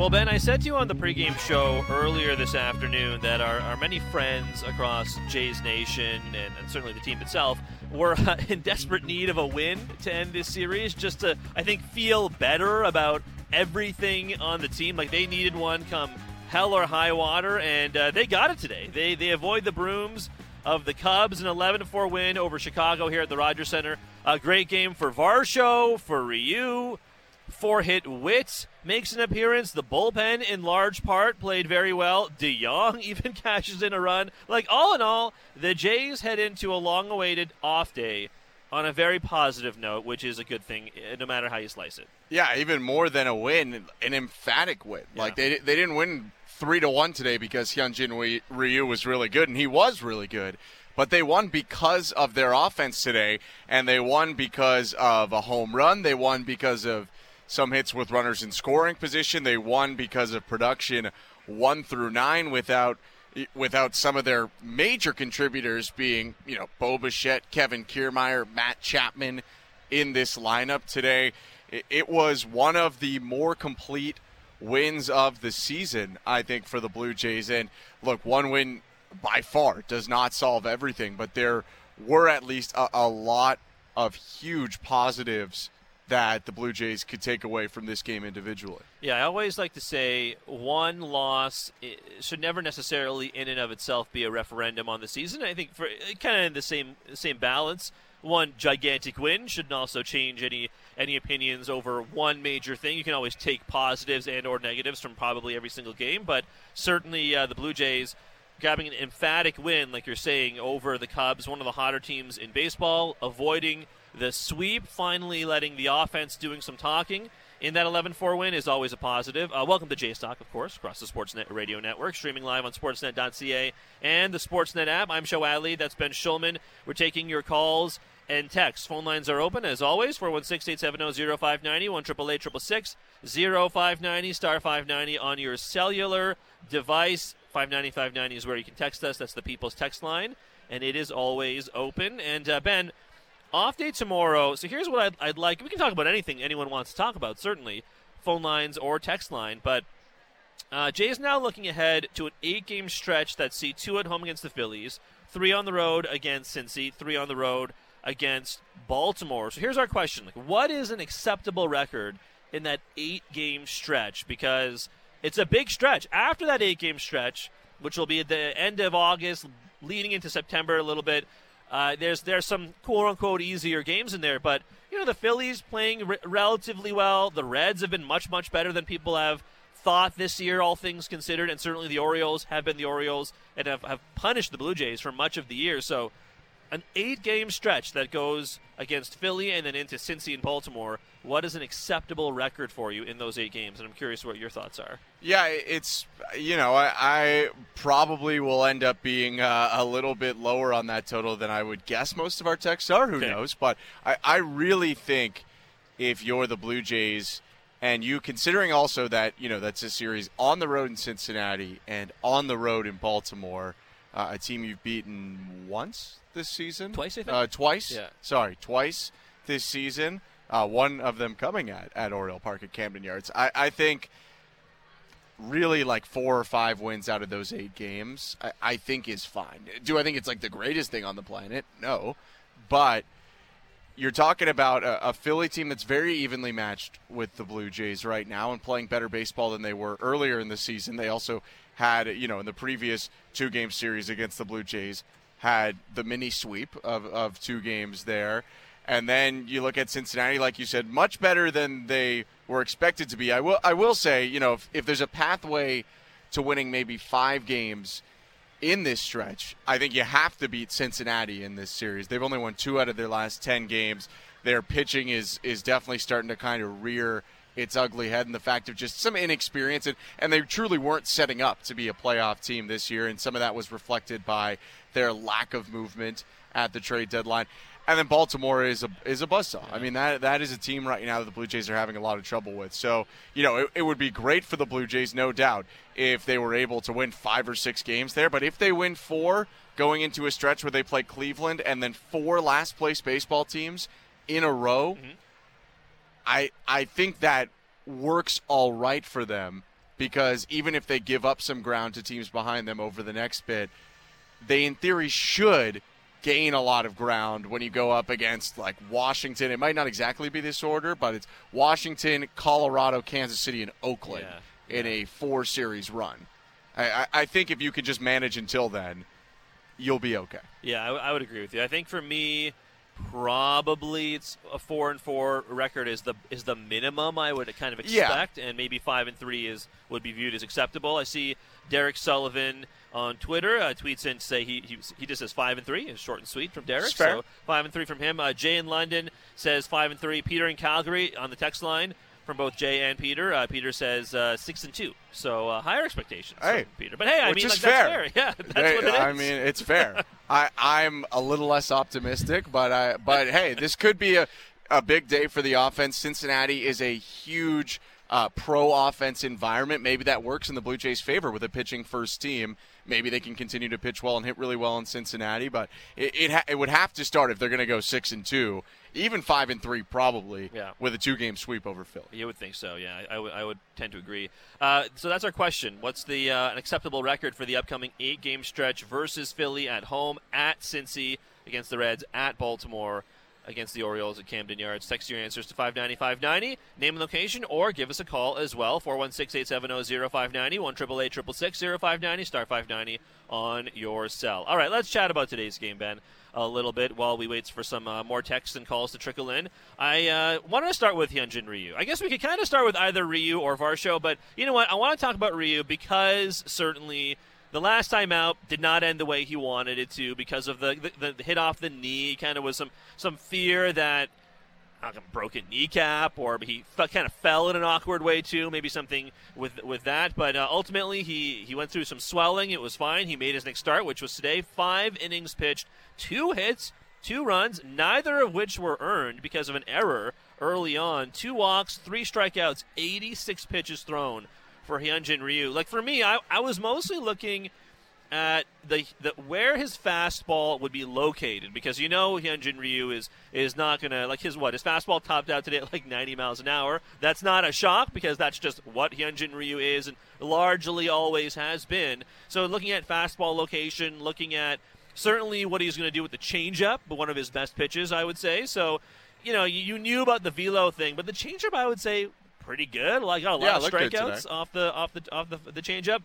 Well, Ben, I said to you on the pregame show earlier this afternoon that our, our many friends across Jays Nation and, and certainly the team itself were uh, in desperate need of a win to end this series, just to, I think, feel better about everything on the team. Like they needed one come hell or high water, and uh, they got it today. They, they avoid the brooms of the Cubs, an 11 4 win over Chicago here at the Rogers Center. A great game for Varsho, for Ryu. Four hit Whit makes an appearance. The bullpen, in large part, played very well. DeJong even cashes in a run. Like, all in all, the Jays head into a long awaited off day on a very positive note, which is a good thing, eh, no matter how you slice it. Yeah, even more than a win, an emphatic win. Yeah. Like, they, they didn't win 3 to 1 today because Hyunjin Ryu was really good, and he was really good but they won because of their offense today, and they won because of a home run. They won because of some hits with runners in scoring position. They won because of production one through nine without without some of their major contributors being, you know, Bo Bichette, Kevin Kiermaier, Matt Chapman in this lineup today. It was one of the more complete wins of the season, I think, for the Blue Jays. And look, one win by far does not solve everything, but there were at least a, a lot of huge positives that the Blue Jays could take away from this game individually. Yeah, I always like to say one loss should never necessarily, in and of itself, be a referendum on the season. I think for kind of in the same same balance, one gigantic win shouldn't also change any any opinions over one major thing. You can always take positives and or negatives from probably every single game, but certainly uh, the Blue Jays grabbing an emphatic win, like you're saying, over the Cubs, one of the hotter teams in baseball, avoiding the sweep, finally letting the offense doing some talking in that 11-4 win is always a positive. Uh, welcome to Jays Talk, of course, across the Sportsnet radio network, streaming live on Sportsnet.ca and the Sportsnet app. I'm Sho Alli. That's Ben Shulman. We're taking your calls and texts. Phone lines are open, as always, 416-870-0590, 1 star 590 on your cellular device. 590 590 is where you can text us. That's the People's Text line, and it is always open. And, uh, Ben, off day tomorrow. So here's what I'd, I'd, like. We can talk about anything anyone wants to talk about, certainly, phone lines or text line. But uh, Jay is now looking ahead to an eight game stretch that see two at home against the Phillies, three on the road against Cincy, three on the road against Baltimore. So here's our question: like, What is an acceptable record in that eight game stretch? Because it's a big stretch. After that eight game stretch, which will be at the end of August, leading into September a little bit. Uh, there's there's some quote unquote easier games in there, but you know the Phillies playing re- relatively well. The Reds have been much much better than people have thought this year, all things considered, and certainly the Orioles have been the Orioles and have, have punished the Blue Jays for much of the year. So an eight game stretch that goes against Philly and then into Cincy and Baltimore. What is an acceptable record for you in those eight games? And I'm curious what your thoughts are. Yeah, it's you know I, I probably will end up being uh, a little bit lower on that total than I would guess most of our texts are. Who okay. knows? But I, I really think if you're the Blue Jays and you considering also that you know that's a series on the road in Cincinnati and on the road in Baltimore, uh, a team you've beaten once this season. Twice, I think. Uh, twice. Yeah. Sorry, twice this season. Uh, one of them coming at, at Oriole Park at Camden Yards. I, I think really like four or five wins out of those eight games, I, I think is fine. Do I think it's like the greatest thing on the planet? No. But you're talking about a, a, Philly team that's very evenly matched with the Blue Jays right now and playing better baseball than they were earlier in the season. They also had, you know, in the previous two game series against the Blue Jays, had the mini sweep of, of two games there. And then you look at Cincinnati, like you said, much better than they were expected to be. I will, I will say, you know, if, if there's a pathway to winning maybe five games in this stretch, I think you have to beat Cincinnati in this series. They've only won two out of their last 10 games. Their pitching is, is definitely starting to kind of rear its ugly head and the fact of just some inexperience and, and they truly weren't setting up to be a playoff team this year and some of that was reflected by their lack of movement at the trade deadline. And then Baltimore is a is a buzzsaw. I mean that that is a team right now that the Blue Jays are having a lot of trouble with. So you know it, it would be great for the Blue Jays, no doubt, if they were able to win five or six games there. But if they win four, going into a stretch where they play Cleveland and then four last place baseball teams in a row, mm-hmm. I I think that works all right for them because even if they give up some ground to teams behind them over the next bit, they in theory should gain a lot of ground when you go up against like Washington. It might not exactly be this order, but it's Washington, Colorado, Kansas City, and Oakland Yeah. in a four series run. I, I, I think if you can just manage until then, you'll be okay. Yeah, I, w- I would agree with you. I think for me, probably it's a four and four record is the is the minimum I would kind of Yeah. expect, and maybe five and three is would be viewed as acceptable. I see Derek Sullivan on Twitter uh, tweets in to say he, he he just says five and three. It's short and sweet from Derek. So five and three from him. Uh, Jay in London says five and three. Peter in Calgary on the text line from both Jay and Peter. Uh, Peter says uh, six and two. So uh, higher expectations Hey. from Peter. But hey, I mean, like, fair. that's fair. Yeah, that's Hey, what it is. I mean, it's fair. I, I'm a little less optimistic, but I, but hey, this could be a, a big day for the offense. Cincinnati is a huge uh, pro offense environment. Maybe that works in the Blue Jays' favor with a pitching first team. Maybe they can continue to pitch well and hit really well in Cincinnati, but it it, ha- it would have to start if they're going to go six and two, even five and three, probably Yeah. with a two game sweep over Philly. You would think so, yeah. I, I would- would tend to agree. Uh, so that's our question. What's the uh, an acceptable record for the upcoming eight game stretch versus Philly at home, at Cincy, against the Reds, at Baltimore, against the Orioles at Camden Yards? Text your answers to 590 590, name and location, or give us a call as well, 416 870 0590, 1 888 0590, star 590 on your cell. All right, let's chat about today's game, Ben a little bit while we wait for some uh, more texts and calls to trickle in. I uh, wanted to start with Hyunjin Ryu. I guess we could kind of start with either Ryu or Varsho, but you know what? I want to talk about Ryu because certainly the last time out did not end the way he wanted it to because of the the, the hit off the knee. Kind of was some some fear that a broken kneecap, or he fe- kind of fell in an awkward way too. Maybe something with with that. But uh, ultimately, he he went through some swelling. It was fine. He made his next start, which was today. Five innings pitched, two hits, two runs, neither of which were earned because of an error early on. Two walks, three strikeouts, 86 pitches thrown for Hyunjin Ryu. Like for me, I, I was mostly looking at the, the where his fastball would be located because you know Hyunjin Ryu is is not gonna like his what his fastball topped out today at like 90 miles an hour. That's not a shock because that's just what Hyunjin Ryu is and largely always has been. So looking at fastball location, looking at certainly what he's going to do with the changeup, but one of his best pitches, I would say. So you know you, you knew about the velo thing, but the changeup I would say pretty good. Like got a lot Yeah, of strikeouts off the off the off the the changeup.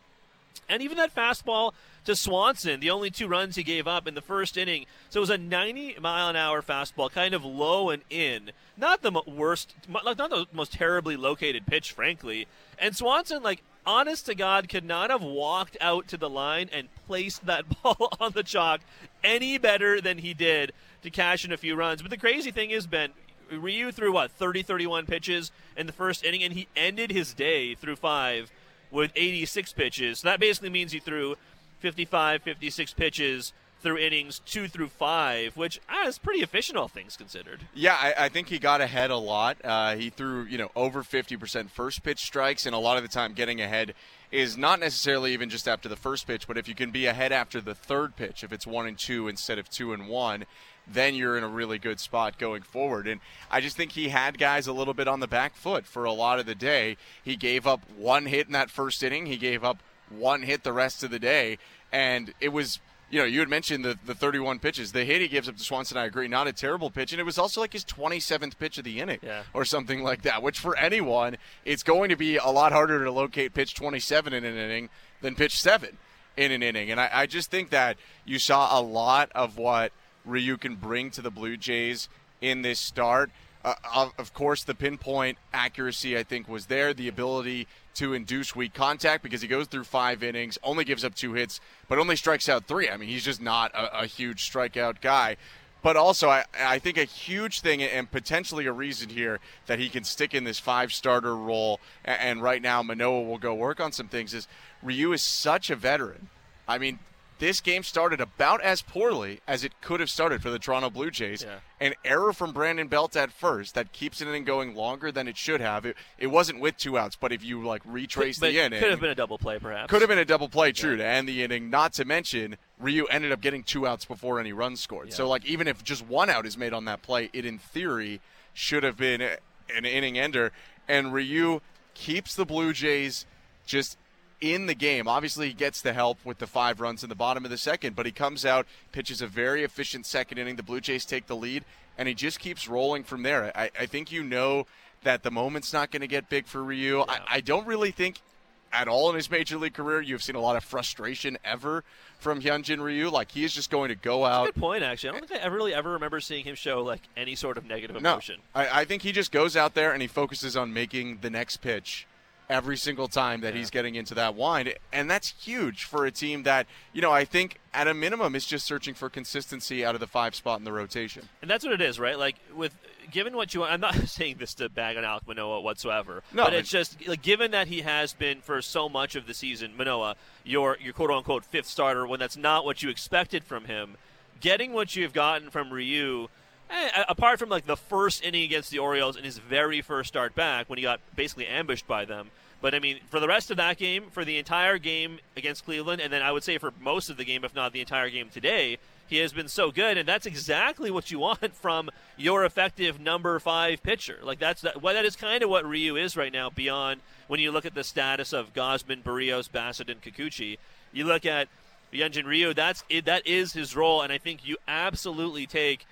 And even that fastball to Swanson, the only two runs he gave up in the first inning. So it was a 90 mile an hour fastball, kind of low and in. Not the worst, like not the most terribly located pitch, frankly. And Swanson, like, honest to God, could not have walked out to the line and placed that ball on the chalk any better than he did to cash in a few runs. But the crazy thing is, Ben, Ryu threw what 30 31 pitches in the first inning and he ended his day through 5 with 86 pitches. So that basically means he threw 55 56 pitches through innings 2 through 5, which ah, is pretty efficient all things considered. Yeah, I, I think he got ahead a lot. Uh, he threw, you know, over 50% first pitch strikes, and a lot of the time getting ahead is not necessarily even just after the first pitch, but if you can be ahead after the third pitch, if it's one and two instead of two and one, then you're in a really good spot going forward. And I just think he had guys a little bit on the back foot for a lot of the day. He gave up one hit in that first inning, he gave up one hit the rest of the day, and it was you know, you had mentioned the, the 31 pitches. The hit he gives up to Swanson, I agree, not a terrible pitch. And it was also like his 27th pitch of the inning Yeah. or something like that, which for anyone, it's going to be a lot harder to locate pitch 27 in an inning than pitch 7 in an inning. And I, I just think that you saw a lot of what Ryu can bring to the Blue Jays in this start. Uh, of, course, the pinpoint accuracy, I think, was there. The ability to induce weak contact because he goes through five innings, only gives up two hits, but only strikes out three. I mean, he's just not a, a huge strikeout guy. But also, I, I think a huge thing and potentially a reason here that he can stick in this five starter role, a- and right now Manoah will go work on some things, is Ryu is such a veteran. I mean, this game started about as poorly as it could have started for the Toronto Blue Jays. Yeah. An error from Brandon Belt at first that keeps an inning going longer than it should have. It, it wasn't with two outs, but if you like retrace but the inning, could have been a double play, perhaps. could have been a double play, true, to end the inning. Not to mention, Ryu ended up getting two outs before any runs scored. So, like, even if just one out is made on that play, it in theory should have been an inning ender. And Ryu keeps the Blue Jays just in the game. Obviously, he gets the help with the five runs in the bottom of the second, but he comes out, pitches a very efficient second inning. The Blue Jays take the lead, and he just keeps rolling from there. I, I think you know that the moment's not going to get big for Ryu. Yeah. I, I don't really think at all in his major league career you've seen a lot of frustration ever from Hyunjin Ryu. Like he is just going to go out. good point, actually. I don't think I ever really ever remember seeing him show like any sort of negative emotion. No, I, I think he just goes out there and he focuses on making the next pitch every single time that yeah. he's getting into that wind. And that's huge for a team that, you know, I think at a minimum is just searching for consistency out of the five spot in the rotation. And that's what it is, right? Like with given what you I'm not saying this to bag on Alek Manoah whatsoever. No, but it's just like given that he has been for so much of the season, Manoah, your your quote unquote fifth starter when that's not what you expected from him, getting what you've gotten from Ryu Eh, apart from like the first inning against the Orioles in his very first start back when he got basically ambushed by them. But I mean, for the rest of that game, for the entire game against Cleveland, and then I would say for most of the game, if not the entire game today, he has been so good, and that's exactly what you want from your effective number five pitcher. Like that's that, well, that is kind of what Ryu is right now. Beyond when you look at the status of Gausman, Berrios, Bassitt, and Kikuchi, you look at Hyunjin Ryu. That's it, that is his role, and I think you absolutely take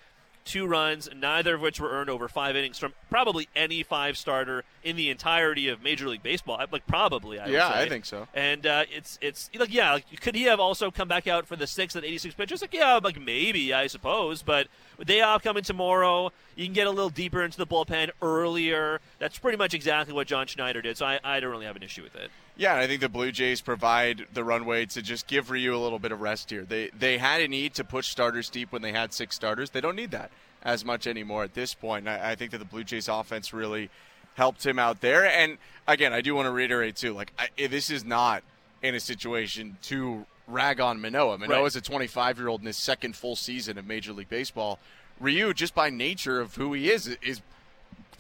two runs, neither of which were earned over five innings from probably any five starter in the entirety of Major League Baseball. Like probably, I yeah, I think so. And uh, it's it's like yeah, like, could he have also come back out for the sixth and 86 pitches? Like yeah, like maybe I suppose, but day off coming tomorrow, you can get a little deeper into the bullpen earlier. That's pretty much exactly what John Schneider did. So I, I don't really have an issue with it. Yeah, I think the Blue Jays provide the runway to just give Ryu a little bit of rest here. They they had a need to push starters deep when they had six starters. They don't need that as much anymore at this point. I, I think that the Blue Jays offense really helped him out there. And again, I do want to reiterate too, like I, eh, this is not in a situation to rag on Manoah. Manoah is a 25 year old in his second full season of Major League Baseball. Ryu, just by nature of who he is, is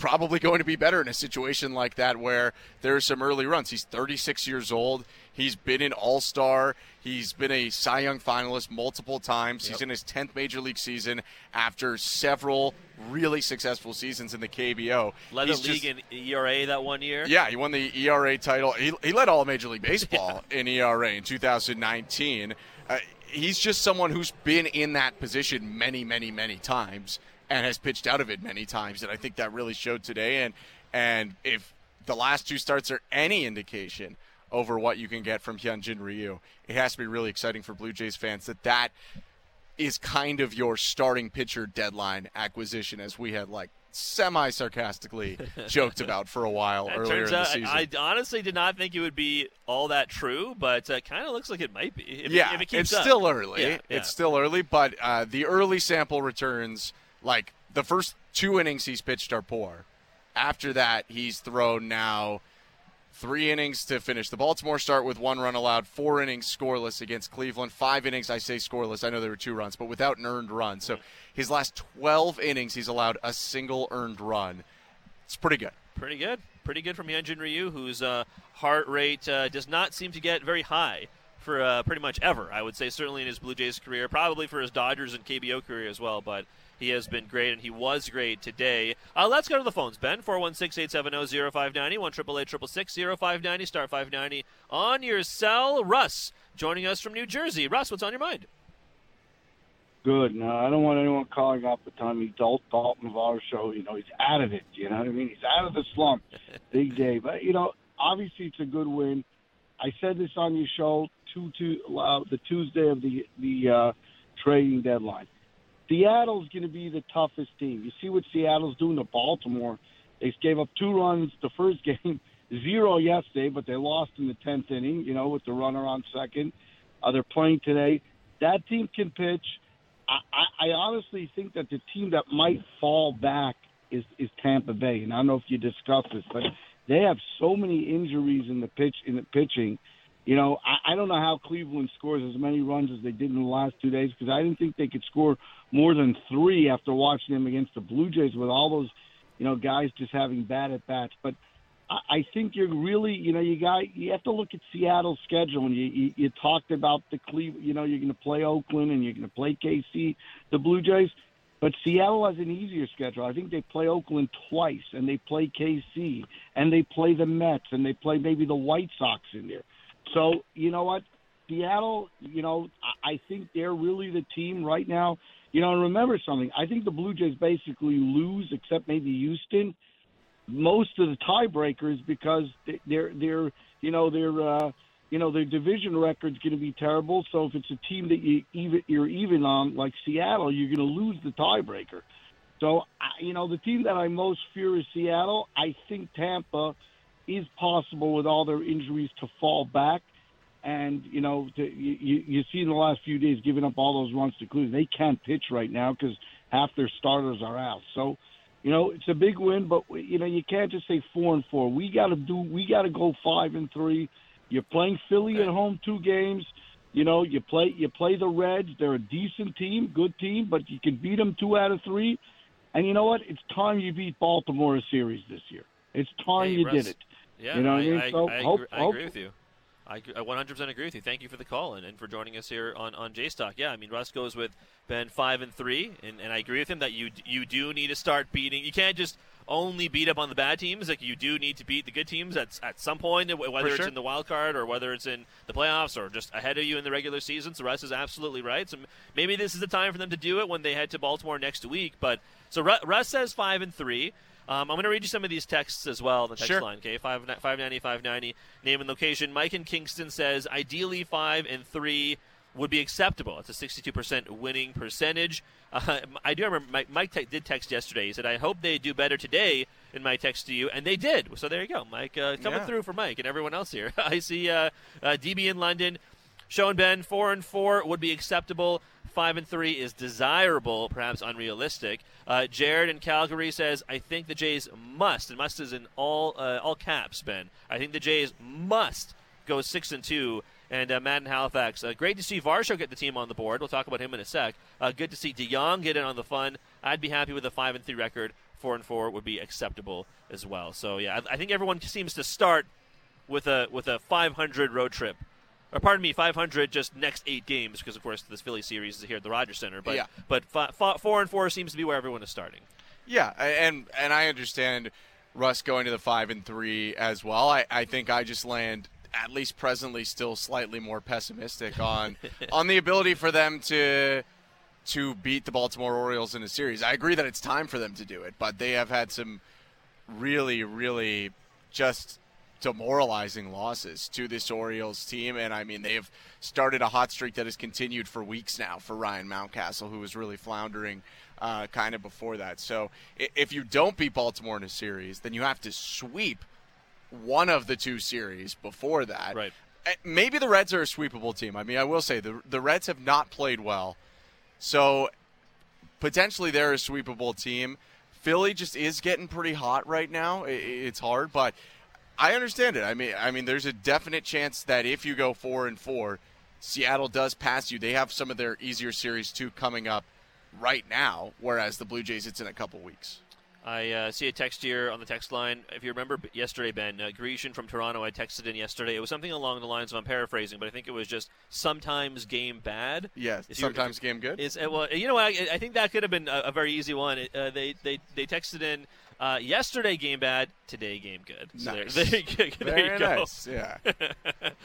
probably going to be better in a situation like that where there are some early runs. He's 36 years old. He's been an All Star. He's been a Cy Young finalist multiple times. Yep. He's in his 10th major league season after several really successful seasons in the KBO. Led He's the league just, in ERA that one year. Yeah, he won the ERA title. He, he led all Major League Baseball yeah. in ERA in 2019. Uh, he's just someone who's been in that position many, many, many times and has pitched out of it many times. And I think that really showed today. And and if the last two starts are any indication over what you can get from Hyunjin Ryu, it has to be really exciting for Blue Jays fans that that is kind of your starting pitcher deadline acquisition, as we had like semi sarcastically joked about for a while it earlier in the season. I, I, honestly did not think it would be all that true, but it uh, kind of looks like it might be. If, yeah, if it it's up. still early. Yeah, yeah. It's still early, but uh, the early sample returns, like the first two innings he's pitched, are poor. After that, he's thrown now three innings to finish the Baltimore start with one run allowed, four innings scoreless against Cleveland, five innings, I say scoreless. I know there were two runs, but without an earned run. So his last 12 innings, he's allowed a single earned run. It's pretty good. Pretty good. Pretty good from Hyunjin Ryu, whose uh, heart rate uh, does not seem to get very high for uh, pretty much ever. I would say certainly in his Blue Jays career, probably for his Dodgers and KBO career as well. But he has been great, and he was great today. Uh, let's go to the phones, Ben. 416 870 0590, 1 0590, star 590 on your cell. Russ joining us from New Jersey. Russ, what's on your mind? Good. No, I don't want anyone calling up the Tommy Dalt Dalton of our show. You know, he's out of it. You know what I mean? He's out of the slump. Big day. But, you know, obviously it's a good win. I said this on your show two, two, uh, the Tuesday of the, the uh, trading deadline. Seattle's going to be the toughest team. You see what Seattle's doing to Baltimore. They gave up two runs the first game, zero yesterday, but they lost in the tenth inning. You know, with the runner on second. Uh, they're playing today. That team can pitch. I, I, I honestly think that the team that might fall back is is Tampa Bay, and I don't know if you discussed this, but they have so many injuries in the pitch in the pitching you know, I, I don't know how Cleveland scores as many runs as they did in the last two days because I didn't think they could score more than three after watching them against the Blue Jays with all those, you know, guys just having bad at bats. But I, I think you're really, you know, you got you have to look at Seattle's schedule and you you, you talked about the Cleveland, you know, you're going to play Oakland and you're going to play KC, the Blue Jays. But Seattle has an easier schedule. I think they play Oakland twice, and they play KC, and they play the Mets, and they play maybe the White Sox in there. So you know what, Seattle, you know, I think they're really the team right now. You know, and remember something. I think the Blue Jays basically lose, except maybe Houston, most of the tiebreakers because they're they're you know they're uh, you know their division record's going to be terrible. So if it's a team that you even you're even on like Seattle, you're going to lose the tiebreaker. So you know the team that I most fear is Seattle. I think Tampa is possible with all their injuries to fall back. And you know, to, you you see in the last few days giving up all those runs to Cleveland. They can't pitch right now because half their starters are out. So, you know, it's a big win, but you know you can't just say four and four. We got to do. We got to go five and three. You're playing Philly at home two games. You know, you play you play the Reds. They're a decent team, good team, but you can beat them two out of three. And you know what? It's time you beat Baltimore a series this year. It's time hey, you Russ, did it. Yeah, you know I, I mean? I, so I, hope, agree, I agree with you. I, I 100% agree with you. Thank you for the call and, and for joining us here on, on J Stock. Yeah, I mean Russ goes with Ben five and three, and, and I agree with him that you you do need to start beating. You can't just only beat up on the bad teams. Like you do need to beat the good teams at at some point, whether sure. it's in the wild card or whether it's in the playoffs or just ahead of you in the regular season. So Russ is absolutely right. So maybe this is the time for them to do it when they head to Baltimore next week. But so Russ says five and three. Um, I'm going to read you some of these texts as well. The text sure. line, okay, five five ninety five ninety. Name and location. Mike in Kingston says ideally five and three would be acceptable. It's a 62% winning percentage. Uh, I do remember Mike, Mike te- did text yesterday. He said, "I hope they do better today." In my text to you, and they did. So there you go, Mike. Uh, coming Yeah. through for Mike and everyone else here. I see uh, uh, DB in London. Sean Ben, four and four would be acceptable. Five and three is desirable, perhaps unrealistic. Uh, Jared in Calgary says, "I think the Jays must, and must is in all uh, all caps, Ben. I think the Jays must go six and two." And uh, Matt in Halifax, uh, great to see Varsho get the team on the board. We'll talk about him in a sec. Uh, good to see DeJong get in on the fun. I'd be happy with a five and three record. Four and four would be acceptable as well. So yeah, I, I think everyone seems to start with a with a 500 road trip or pardon me, 500 just next eight games because of course this Philly series is here at the Rogers Center. But Yeah. but fi- four and four seems to be where everyone is starting. Yeah, and and I understand Russ going to the five and three as well. I, I think I just land at least presently still slightly more pessimistic on on the ability for them to to beat the Baltimore Orioles in a series. I agree that it's time for them to do it, but they have had some really, really just demoralizing losses to this Orioles team. And I mean, they have started a hot streak that has continued for weeks now for Ryan Mountcastle, who was really floundering uh, kind of before that. So if you don't beat Baltimore in a series, then you have to sweep one of the two series before that. Right. Maybe the Reds are a sweepable team. I mean, I will say the the Reds have not played well, so potentially they're a sweepable team. Philly just is getting pretty hot right now. It's hard, but I understand it. I mean, I mean, there's a definite chance that if you go four and four, Seattle does pass you. They have some of their easier series too coming up right now, whereas the Blue Jays it's in a couple weeks. I uh, see a text here on the text line. If you remember yesterday, Ben uh, Grecian from Toronto, I texted in yesterday. It was something along the lines of I'm paraphrasing, but I think it was just sometimes game bad. Yes, you're- sometimes game good. Is uh, well, you know, I, I think that could have been a, a very easy one. Uh, they they they texted in uh, yesterday game bad, today game good. So there- Nice. there, you go- there Very you go. nice. Yeah,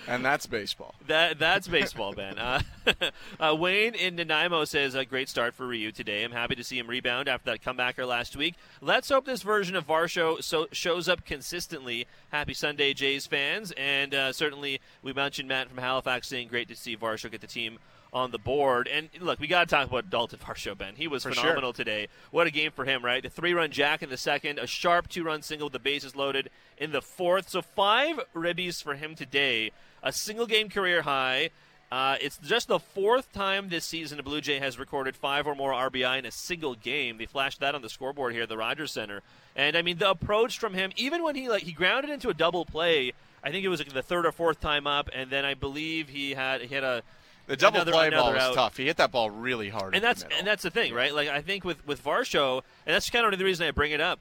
and that's baseball. That that's baseball, Ben. Uh, uh, Wayne in Nanaimo says a great start for Ryu today. I'm happy to see him rebound after that comebacker last week. Let's hope this version of Varsho so shows up consistently. Happy Sunday, Jays fans, and uh, certainly we mentioned Matt from Halifax saying great to see Varsho get the team on the board. And look, we got to talk about Daulton Varsho, Ben. He was For sure. phenomenal today. What a game for him, right? The three-run jack in the second, a sharp two-run single with the bases loaded in the fourth. So five ribbies for him today, a single-game career high. Uh, it's just the fourth time this season a Blue Jay has recorded five or more RBI in a single game. They flashed that on the scoreboard here at the Rogers Center, and I mean the approach from him, even when he like he grounded into a double play. I think it was like the third or fourth time up, and then I believe he had he had a The double another- play ball another was out. tough. He hit that ball really hard. and that's the and that's the thing, right? Like I think with with Varsho, and that's kind of the reason I bring it up.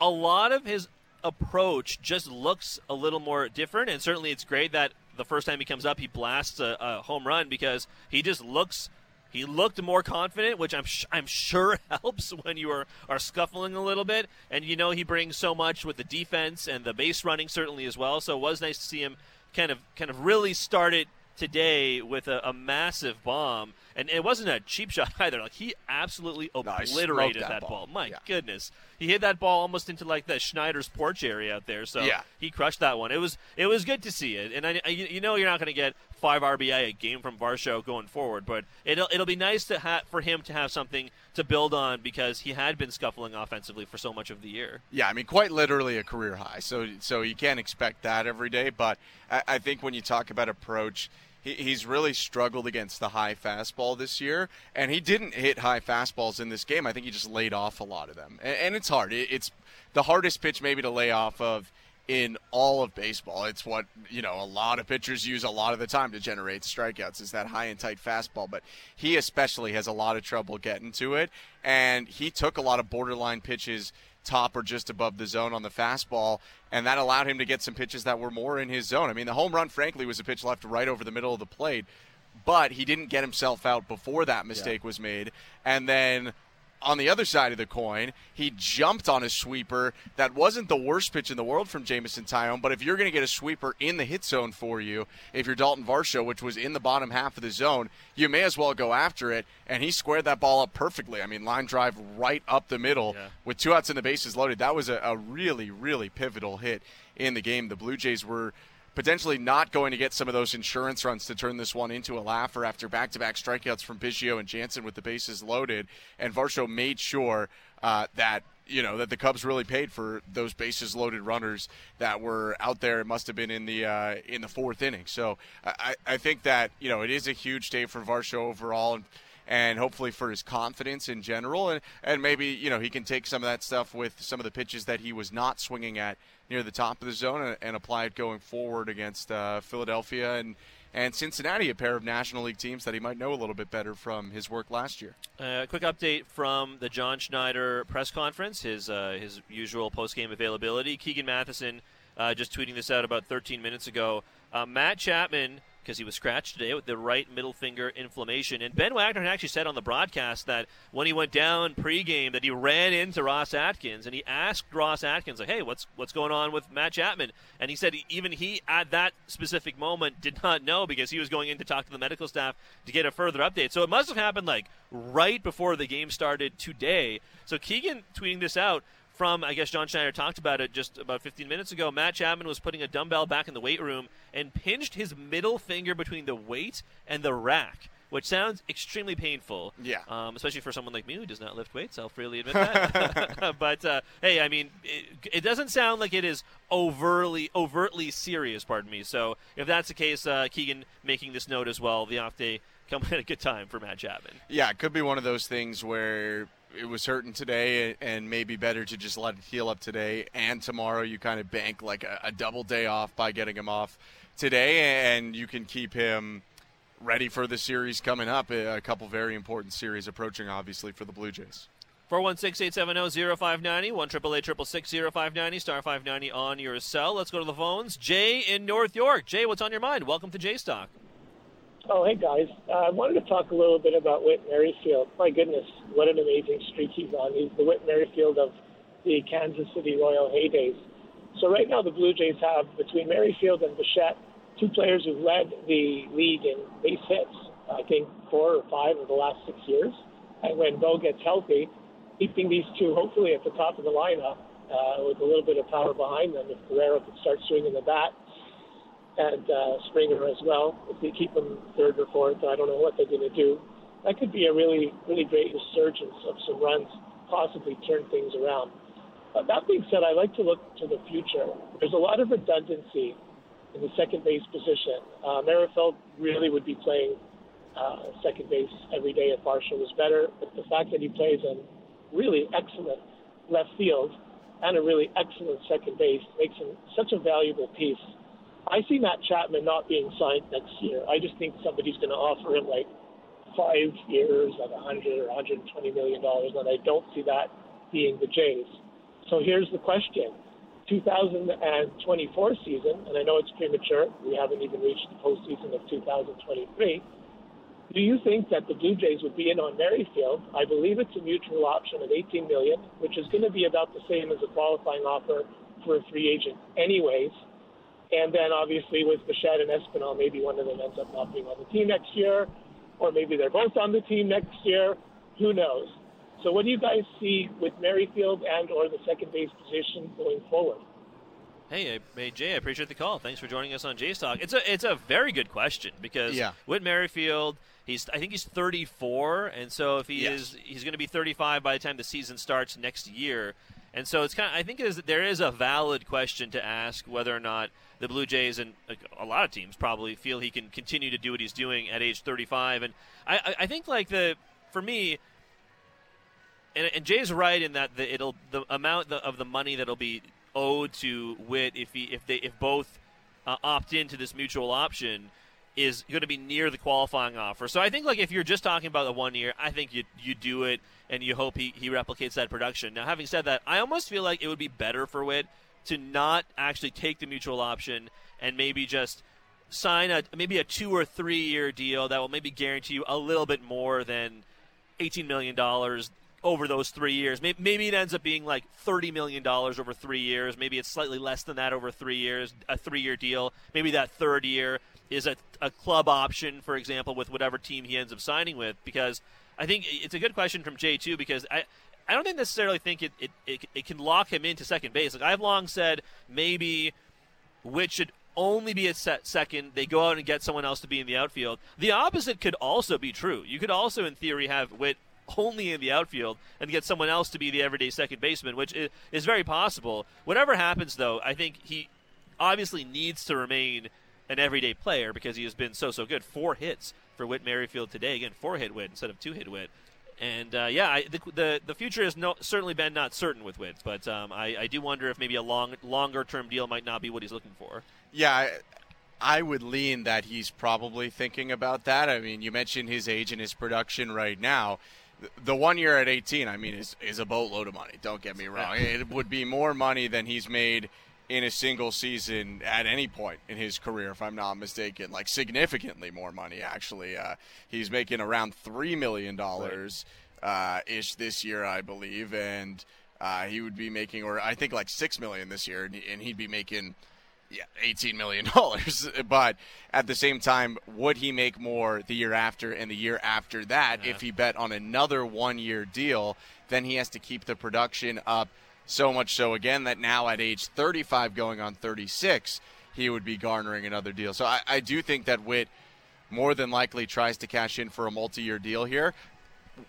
A lot of his approach just looks a little more different, and certainly it's great that the first time he comes up, he blasts a, a home run because he just looks He looked more confident, which I'm sh- I'm sure helps when you are, are scuffling a little bit. And you know he brings so much with the defense and the base running certainly as well. So it was nice to see him kind of kind of really start it today with a, a, massive bomb, and it wasn't a cheap shot either. Like he absolutely obliterated no, that, ball. ball. My yeah. goodness, he hit that ball almost into like the Schneider's porch area out there. So yeah. he crushed that one. It was it was good to see it, and I, I you know you're not going to get five RBI a game from Varsho going forward, but it'll it'll be nice to ha- for him to have something to build on because he had been scuffling offensively for so much of the year. Yeah, I mean, quite literally a career high. So so you can't expect that every day. But I, I think when you talk about approach he's really struggled against the high fastball this year, and he didn't hit high fastballs in this game. I think he just laid off a lot of them, and, and it's hard. it's the hardest pitch maybe to lay off of in all of baseball. It's what you know a lot of pitchers use a lot of the time to generate strikeouts is that high and tight fastball. But he especially has a lot of trouble getting to it, and he took a lot of borderline pitches top or just above the zone on the fastball, and that allowed him to get some pitches that were more in his zone. I mean, the home run, frankly, was a pitch left right over the middle of the plate, but he didn't get himself out before that mistake yeah. was made. And then on the other side of the coin, he jumped on a sweeper that wasn't the worst pitch in the world from Jameson Taillon. But if you're going to get a sweeper in the hit zone for you, if you're Daulton Varsho, which was in the bottom half of the zone, you may as well go after it. And he squared that ball up perfectly. I mean, line drive right up the middle yeah. with two outs and the bases loaded. That was a, a really, really pivotal hit in the game. The Blue Jays were potentially not going to get some of those insurance runs to turn this one into a laugher after back to back strikeouts from Biggio and Jansen with the bases loaded. And Varsho made sure uh, that. You know that the Cubs really paid for those bases loaded runners that were out there. It must have been in the uh, in the fourth inning. So I, I think that you know it is a huge day for Varsho overall, and and hopefully for his confidence in general. And, and maybe, you know, he can take some of that stuff with some of the pitches that he was not swinging at near the top of the zone and, and apply it going forward against uh, Philadelphia and, and Cincinnati, a pair of National League teams that he might know a little bit better from his work last year. Uh, quick update from the John Schneider press conference, his, uh, his usual post game availability. Keegan Matheson uh, just tweeting this out about 13 minutes ago. Uh, Matt Chapman because he was scratched today with the right middle finger inflammation. And Ben Wagner actually said on the broadcast that when he went down pregame that he ran into Ross Atkins and he asked Ross Atkins like, "Hey, what's what's going on with Matt Chapman?" And he said even he at that specific moment did not know because he was going in to talk to the medical staff to get a further update. So it must have happened like right before the game started today. So Keegan tweeting this out from, I guess John Schneider talked about it just about 15 minutes ago. Matt Chapman was putting a dumbbell back in the weight room and pinched his middle finger between the weight and the rack. Which sounds extremely painful, yeah. Um, especially for someone like me who does not lift weights. I'll freely admit that. but uh, hey, I mean, it, it, doesn't sound like it is overtly overtly serious. Pardon me. So if that's the case, uh, Keegan making this note as well. The off day coming at a good time for Matt Chapman. Yeah, it could be one of those things where it was hurting today, and maybe better to just let it heal up today. And tomorrow, you kind of bank like a, a double day off by getting him off today, and you can keep him ready for the series coming up. A couple very important series approaching, obviously, for the Blue Jays. 416-870-0590, 1 590 star 590 on your cell. Let's go to the phones. Jay in North York. Jay, what's on your mind? Welcome to J Stock. Oh, hey guys. Uh, I wanted to talk a little bit about Whit Merrifield. My goodness, what an amazing streak he's on. He's the Whit Merrifield of the Kansas City Royal heydays. So right now the Blue Jays have between Merrifield and Bichette two players who've led the league in base hits. I think four or five of the last six years. And when Bo gets healthy, keeping these two hopefully at the top of the lineup uh, with a little bit of power behind them, if Guerrero could start swinging the bat and uh, Springer as well. If they keep them third or fourth, I don't know what they're going to do. That could be a really, really great resurgence of some runs, possibly turn things around. But that being said, I like to look to the future. There's a lot of redundancy in the second base position. Uh, Merrifield really would be playing uh, second base every day if Marshall was better. But the fact that he plays in really excellent left field and a really excellent second base makes him such a valuable piece I see Matt Chapman not being signed next year. I just think somebody's going to offer him like five years at 100 or 120 million dollars, and I don't see that being the Jays. So here's the question: 2024 season, and I know it's premature. We haven't even reached the postseason of 2023. Do you think that the Blue Jays would be in on Merrifield? I believe it's a mutual option of 18 million, which is going to be about the same as a qualifying offer for a free agent, anyways. And then obviously with Bichette and Espinal, maybe one of them ends up not being on the team next year, or maybe they're both on the team next year. Who knows? So what do you guys see with Merrifield and or the second base position going forward? Hey, hey, Jay, I appreciate the call. Thanks for joining us on Jay's Talk. It's a it's a very good question because yeah. Whit Merrifield, he's I think he's 34, and so if he yes. is he's going to be 35 by the time the season starts next year. And so it's kind of, I think is, there is a valid question to ask whether or not the Blue Jays and a lot of teams probably feel he can continue to do what he's doing at age 35. And I, I think like the for me, and, and Jay's right in that the, it'll the amount of the money that'll be owed to Whit if he if they if both uh, opt into this mutual option is going to be near the qualifying offer. So I think like if you're just talking about the one year, I think you you do it and you hope he, he replicates that production. Now having said that, I almost feel like it would be better for Whit to not actually take the mutual option and maybe just sign a maybe a two or three year deal that will maybe guarantee you a little bit more than eighteen million dollars over those three years. Maybe it ends up being like $30 million over three years. Maybe it's slightly less than that over three years, a three year deal. Maybe that third year is a, a club option, for example, with whatever team he ends up signing with. Because I think it's a good question from Jay, too, because I. I don't necessarily think it, it, it, it can lock him into second base. Like I've long said, maybe Whit should only be at second. They go out and get someone else to be in the outfield. The opposite could also be true. You could also, in theory, have Whit only in the outfield and get someone else to be the everyday second baseman, which is very possible. Whatever happens, though, I think he obviously needs to remain an everyday player because he has been so so good. Four hits for Whit Merrifield today. Again, four hit Whit instead of two hit Whit. And uh, yeah, I, the, the, the future has no, certainly been not certain with Whit, but um, I, I do wonder if maybe a long longer term deal might not be what he's looking for. Yeah, I, I would lean that he's probably thinking about that. I mean, you mentioned his age and his production right now the one year at 18, I mean, is is a boatload of money. Don't get me wrong; it would be more money than he's made in a single season at any point in his career, if I'm not mistaken. Like significantly more money, actually. Uh, he's making around three million dollars uh, ish this year, I believe, and uh, he would be making, or I think like six million this year, and he'd be making yeah, eighteen million dollars. but at the same time, would he make more the year after and the year after that yeah. if he bet on another one-year deal? Then he has to keep the production up so much so again that now at age 35, going on 36, he would be garnering another deal. So I, I do think that Whit more than likely tries to cash in for a multi-year deal here.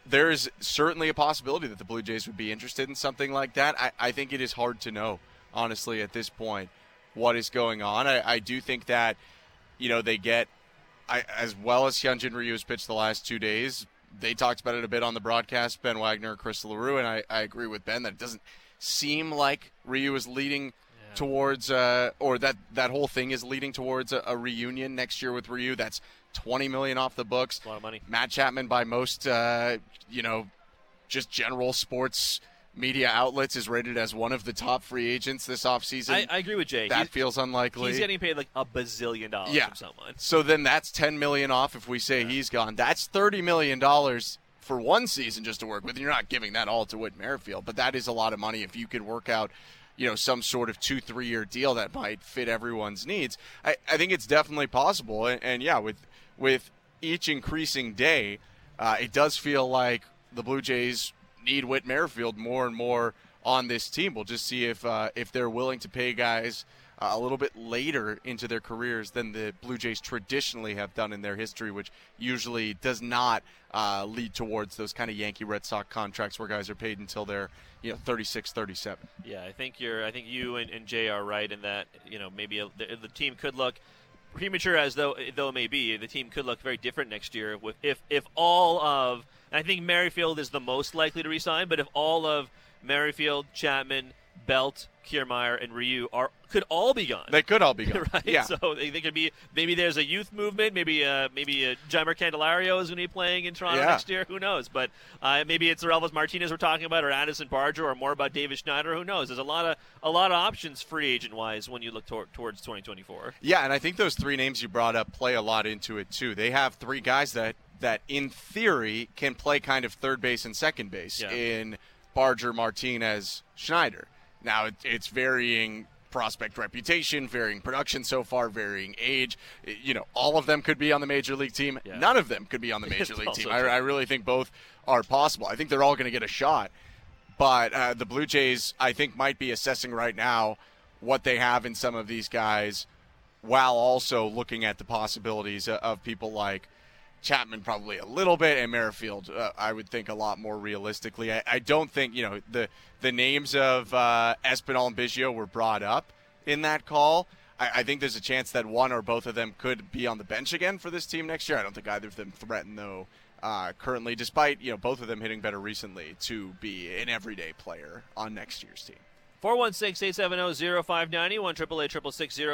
There is certainly a possibility that the Blue Jays would be interested in something like that. I, I think it is hard to know, honestly, at this point what is going on. I, I do think that, you know, they get, I, as well as Hyunjin Ryu has pitched the last two days, they talked about it a bit on the broadcast, Ben Wagner, Chris Leroux, and I, I agree with Ben that it doesn't seem like Ryu is leading yeah. towards, uh, or that that whole thing is leading towards a, a, reunion next year with Ryu. That's 20 million off the books. A lot of money. Matt Chapman, by most, uh, you know, just general sports media outlets is rated as one of the top free agents this offseason. I, I agree with Jay. That he's, feels unlikely. He's getting paid like a bazillion dollars yeah. from someone. So then that's 10 million off if we say yeah. he's gone. That's 30 million dollars for one season just to work with. And you're not giving that all to Whit Merrifield, but that is a lot of money if you could work out you know some sort of two three year deal that might fit everyone's needs i, I think it's definitely possible and, and yeah with with each increasing day uh, it does feel like the blue jays need Whit Merrifield more and more on this team. We'll just see if uh, if they're willing to pay guys uh, a little bit later into their careers than the Blue Jays traditionally have done in their history, which usually does not uh, lead towards those kind of Yankee Red Sox contracts where guys are paid until they're you know 36, 37. Yeah, I think you're. I think you and, and Jay are right in that you know maybe a, the, the team could look premature as though though it may be, the team could look very different next year with if if all of I think Merrifield is the most likely to resign, but if all of Merrifield, Chapman, Belt, Kiermaier, and Ryu are could all be gone. They could all be gone. right? Yeah. So they, they, could be maybe there's a youth movement. Maybe uh, maybe uh, Candelario is going to be playing in Toronto yeah. next year. Who knows? But uh, maybe it's Orelvis Martinez we're talking about, or Addison Barger, or more about Davis Schneider. Who knows? There's a lot of a lot of options free agent wise when you look tor- towards 2024. Yeah, and I think those three names you brought up play a lot into it too. They have three guys that that, in theory, can play kind of third base and second base Yeah. in Barger, Martinez, Schneider. Now, it, it's varying prospect reputation, varying production so far, varying age. You know, all of them could be on the major league team. Yeah. None of them could be on the major league team. I, I really think both are possible. I think they're all going to get a shot. But uh, the Blue Jays, I think, might be assessing right now what they have in some of these guys while also looking at the possibilities of- of people like Chapman probably a little bit and Merrifield uh, I would think a lot more realistically. I, I don't think you know the the names of uh, Espinal and Biggio were brought up in that call. I, I think there's a chance that one or both of them could be on the bench again for this team next year. I don't think either of them threaten though. Uh, currently, despite you know both of them hitting better recently, to be an everyday player on next year's team. 416-870-0590, 1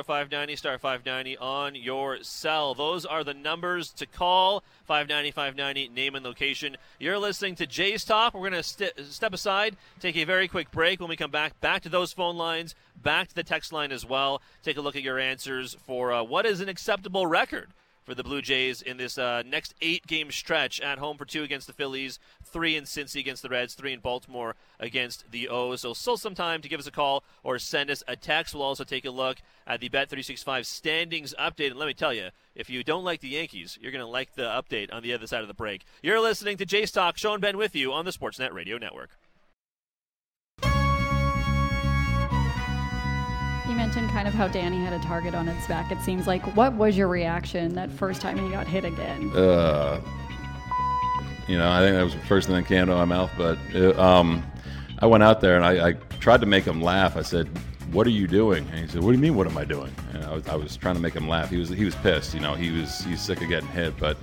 590 star 590 on your cell. Those are the numbers to call. 590 590, name and location. You're listening to Jays Talk. We're going to st- step aside, take a very quick break. When we come back, back to those phone lines, back to the text line as well. Take a look at your answers for uh, what is an acceptable record for the Blue Jays in this uh, next eight game stretch at home for two against the Phillies, three in Cincy against the Reds, three in Baltimore against the O's. So still some time to give us a call or send us a text. We'll also take a look at the Bet365 standings update. And let me tell you, if you don't like the Yankees, you're going to like the update on the other side of the break. You're listening to Jays Talk, Sean Ben with you on the Sportsnet Radio Network. You mentioned kind of how Danny had a target on its back. It seems like what was your reaction that first time he got hit again? uh, you know, I think that was the first thing that came to my mouth. But uh um, I went out there and I, I tried to make him laugh. I said, "What are you doing?" And he said, "What do you mean? What am I doing?" And I was, I was trying to make him laugh. He was he was pissed. You know, he was he's sick of getting hit. But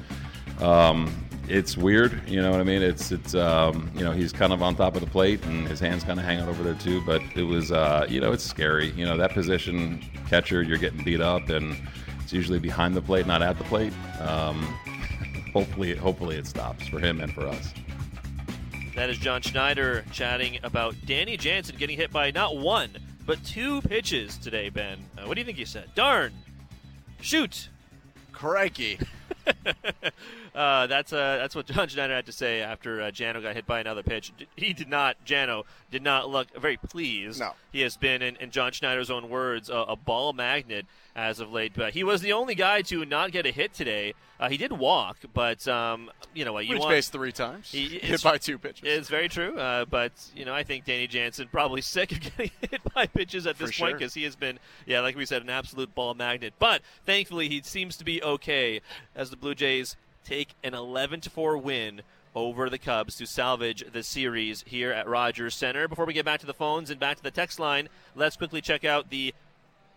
um, it's weird. You know what I mean? It's it's um, you know he's kind of on top of the plate and his hands kind of hang out over there too. But it was uh, you know it's scary. You know that position catcher, you're getting beat up and. It's usually behind the plate, not at the plate. Um, hopefully hopefully it stops for him and for us. That is John Schneider chatting about Danny Jansen getting hit by not one, but two pitches today, Ben. Uh, what do you think you said? Darn! Shoot! Crikey. uh, that's uh, that's what John Schneider had to say after uh, Jano got hit by another pitch. He did not, Jano did not look very pleased. No. He has been, in, in John Schneider's own words, a, a ball magnet as of late. But he was the only guy to not get a hit today. Uh, he did walk, but um, you know what? You Reached want base three times. He- hit by two pitches. It's very true, uh, but you know I think Danny Jansen probably sick of getting hit by pitches at this For point sure. because he has been, yeah, like we said, an absolute ball magnet. But thankfully, he seems to be okay as the Blue Jays take an 11 to 4 win over the Cubs to salvage the series here at Rogers Centre. Before we get back to the phones and back to the text line, let's quickly check out the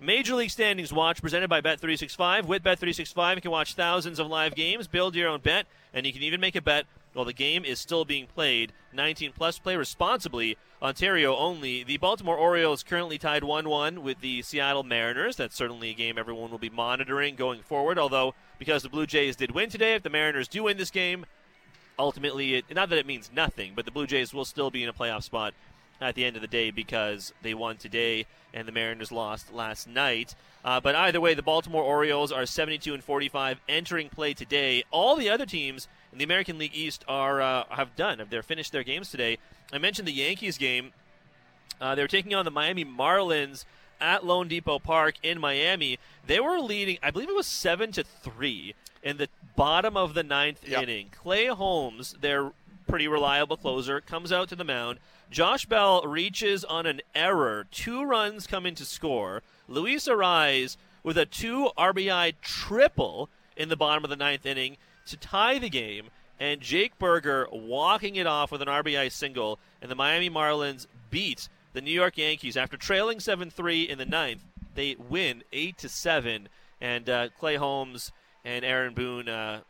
Major League Standings Watch presented by Bet365. With Bet365, you can watch thousands of live games, build your own bet, and you can even make a bet while the game is still being played. 19 plus play responsibly. Ontario only. The Baltimore Orioles currently tied 1 1 with the Seattle Mariners. That's certainly a game everyone will be monitoring going forward. Although, because the Blue Jays did win today, if the Mariners do win this game, ultimately, it, not that it means nothing, but the Blue Jays will still be in a playoff spot at the end of the day because they won today and the Mariners lost last night. Uh, but either way, the Baltimore Orioles are 72 and 45 entering play today. All the other teams in the American League East are uh, have done. Have they finished their games today? I mentioned the Yankees game. Uh, they were taking on the Miami Marlins at loanDepot Park in Miami. They were leading, I believe it was seven to three in the bottom of the ninth Yep. inning. Clay Holmes, their pretty reliable closer, comes out to the mound. Josh Bell reaches on an error. Two runs come in to score. Luis Arraez with a two RBI triple in the bottom of the ninth inning to tie the game. And Jake Burger walking it off with an RBI single. And the Miami Marlins beat the New York Yankees after trailing 7 3 in the ninth. They win 8 to 7. And uh, Clay Holmes and Aaron Boone, uh,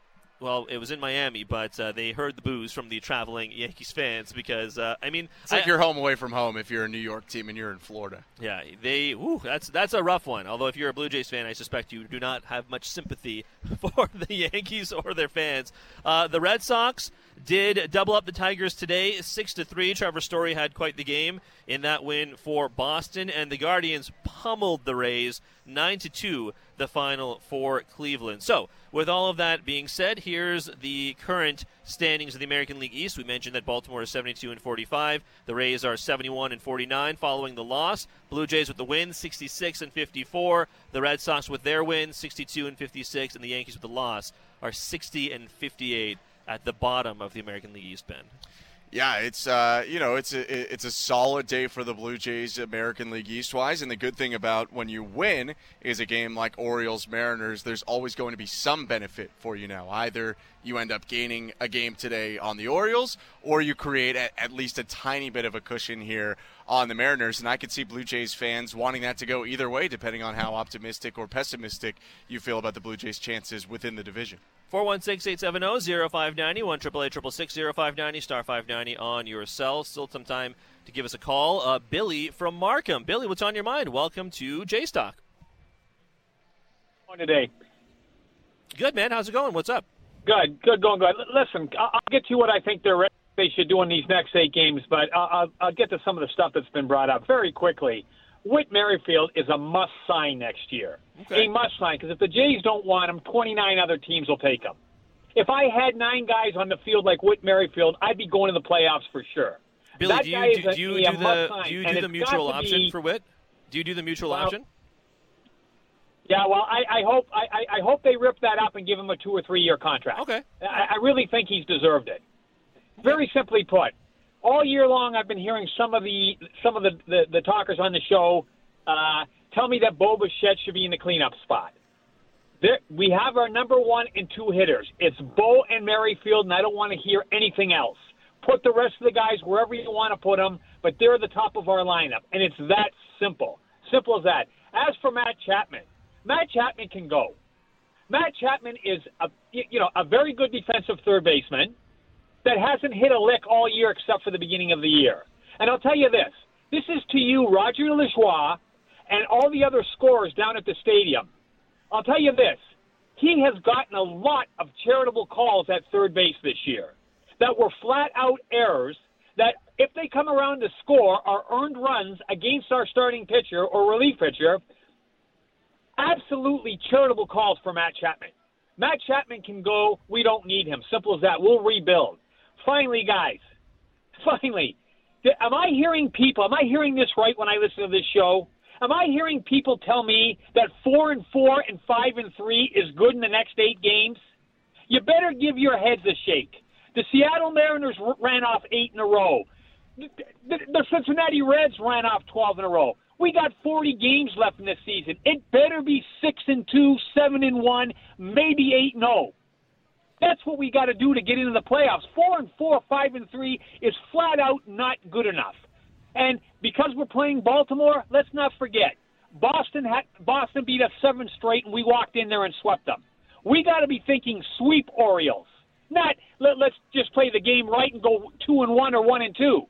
well, it was in Miami, but uh, they heard the boos from the traveling Yankees fans because, uh, I mean, It's like I- you're home away from home if you're a New York team and you're in Florida. yeah, they. Ooh, that's that's a rough one. Although if you're a Blue Jays fan, I suspect you do not have much sympathy for the Yankees or their fans. Uh, the Red Sox did double up the Tigers today, six to three. Trevor Story had quite the game in that win for Boston, and the Guardians pummeled the Rays nine to two. The final for Cleveland. So, with all of that being said, here's the current standings of the American League East. We mentioned that Baltimore is 72 and 45. The Rays are 71 and 49 following the loss. Blue Jays with the win, 66 and 54. The Red Sox with their win, 62 and 56, and the Yankees with the loss are 60 and 58 at the bottom of the American League East, Ben. Yeah, it's uh, you know it's a it's a solid day for the Blue Jays American League East wise, and the good thing about when you win is a game like Orioles Mariners. There's always going to be some benefit for you now. Either you end up gaining a game today on the Orioles, or you create a, at least a tiny bit of a cushion here on the Mariners. And I could see Blue Jays fans wanting that to go either way, depending on how optimistic or pessimistic you feel about the Blue Jays' chances within the division. 416-870-0590, 1 590 star 590 on your cell. Still some time to give us a call. Uh, Billy from Markham. Billy, what's on your mind? Welcome to Jays Talk. today? Good, man. How's it going? What's up? Good, good, going good. Listen, I'll get to what I think they're they should do in these next eight games, but I'll, I'll get to some of the stuff that's been brought up very quickly. Whit Merrifield is a must sign next year. Okay. A must sign because if the Jays don't want him, 29 other teams will take him. If I had nine guys on the field like Whit Merrifield, I'd be going to the playoffs for sure. Billy, That do guy you do, do you do the do you do the mutual option be- for Whit? Do you do the mutual Well, option? Yeah, well, I, I hope I, I- hope they rip that up and give him a two or three year contract. Okay. I, I really think he's deserved it. Very simply put, all year long I've been hearing some of the some of the the, the talkers on the show uh, tell me that Bo Bichette should be in the cleanup spot. There, we have our number one and two hitters. It's Bo and Merrifield, and I don't want to hear anything else. Put the rest of the guys wherever you want to put them, but they're the top of our lineup, and it's that simple. Simple as that. As for Matt Chapman, Matt Chapman can go. Matt Chapman is a you know a very good defensive third baseman that hasn't hit a lick all year except for the beginning of the year. And I'll tell you this: this is to you, Roger Lajoie, and all the other scorers down at the stadium. I'll tell you this: he has gotten a lot of charitable calls at third base this year that were flat out errors. That if they come around to score are earned runs against our starting pitcher or relief pitcher, absolutely charitable calls for Matt Chapman. Matt Chapman can go. We don't need him. Simple as that. We'll rebuild. Finally, guys. Finally. Am I hearing people? Am I hearing this right when I listen to this show? Am I hearing people tell me that four and four and five and three is good in the next eight games? You better give your heads a shake. The Seattle Mariners ran off eight in a row. The, Cincinnati Reds ran off 12 in a row. We got 40 games left in this season. It better be six and two, seven and one, maybe eight and zero. That's what we got to do to get into the playoffs. Four and four, five and three is flat out not good enough. And because we're playing Baltimore, let's not forget Boston had Boston beat us seven straight, and we walked in there and swept them. We got to be thinking sweep Orioles, not let, let's just play the game right and go two and one or one and two.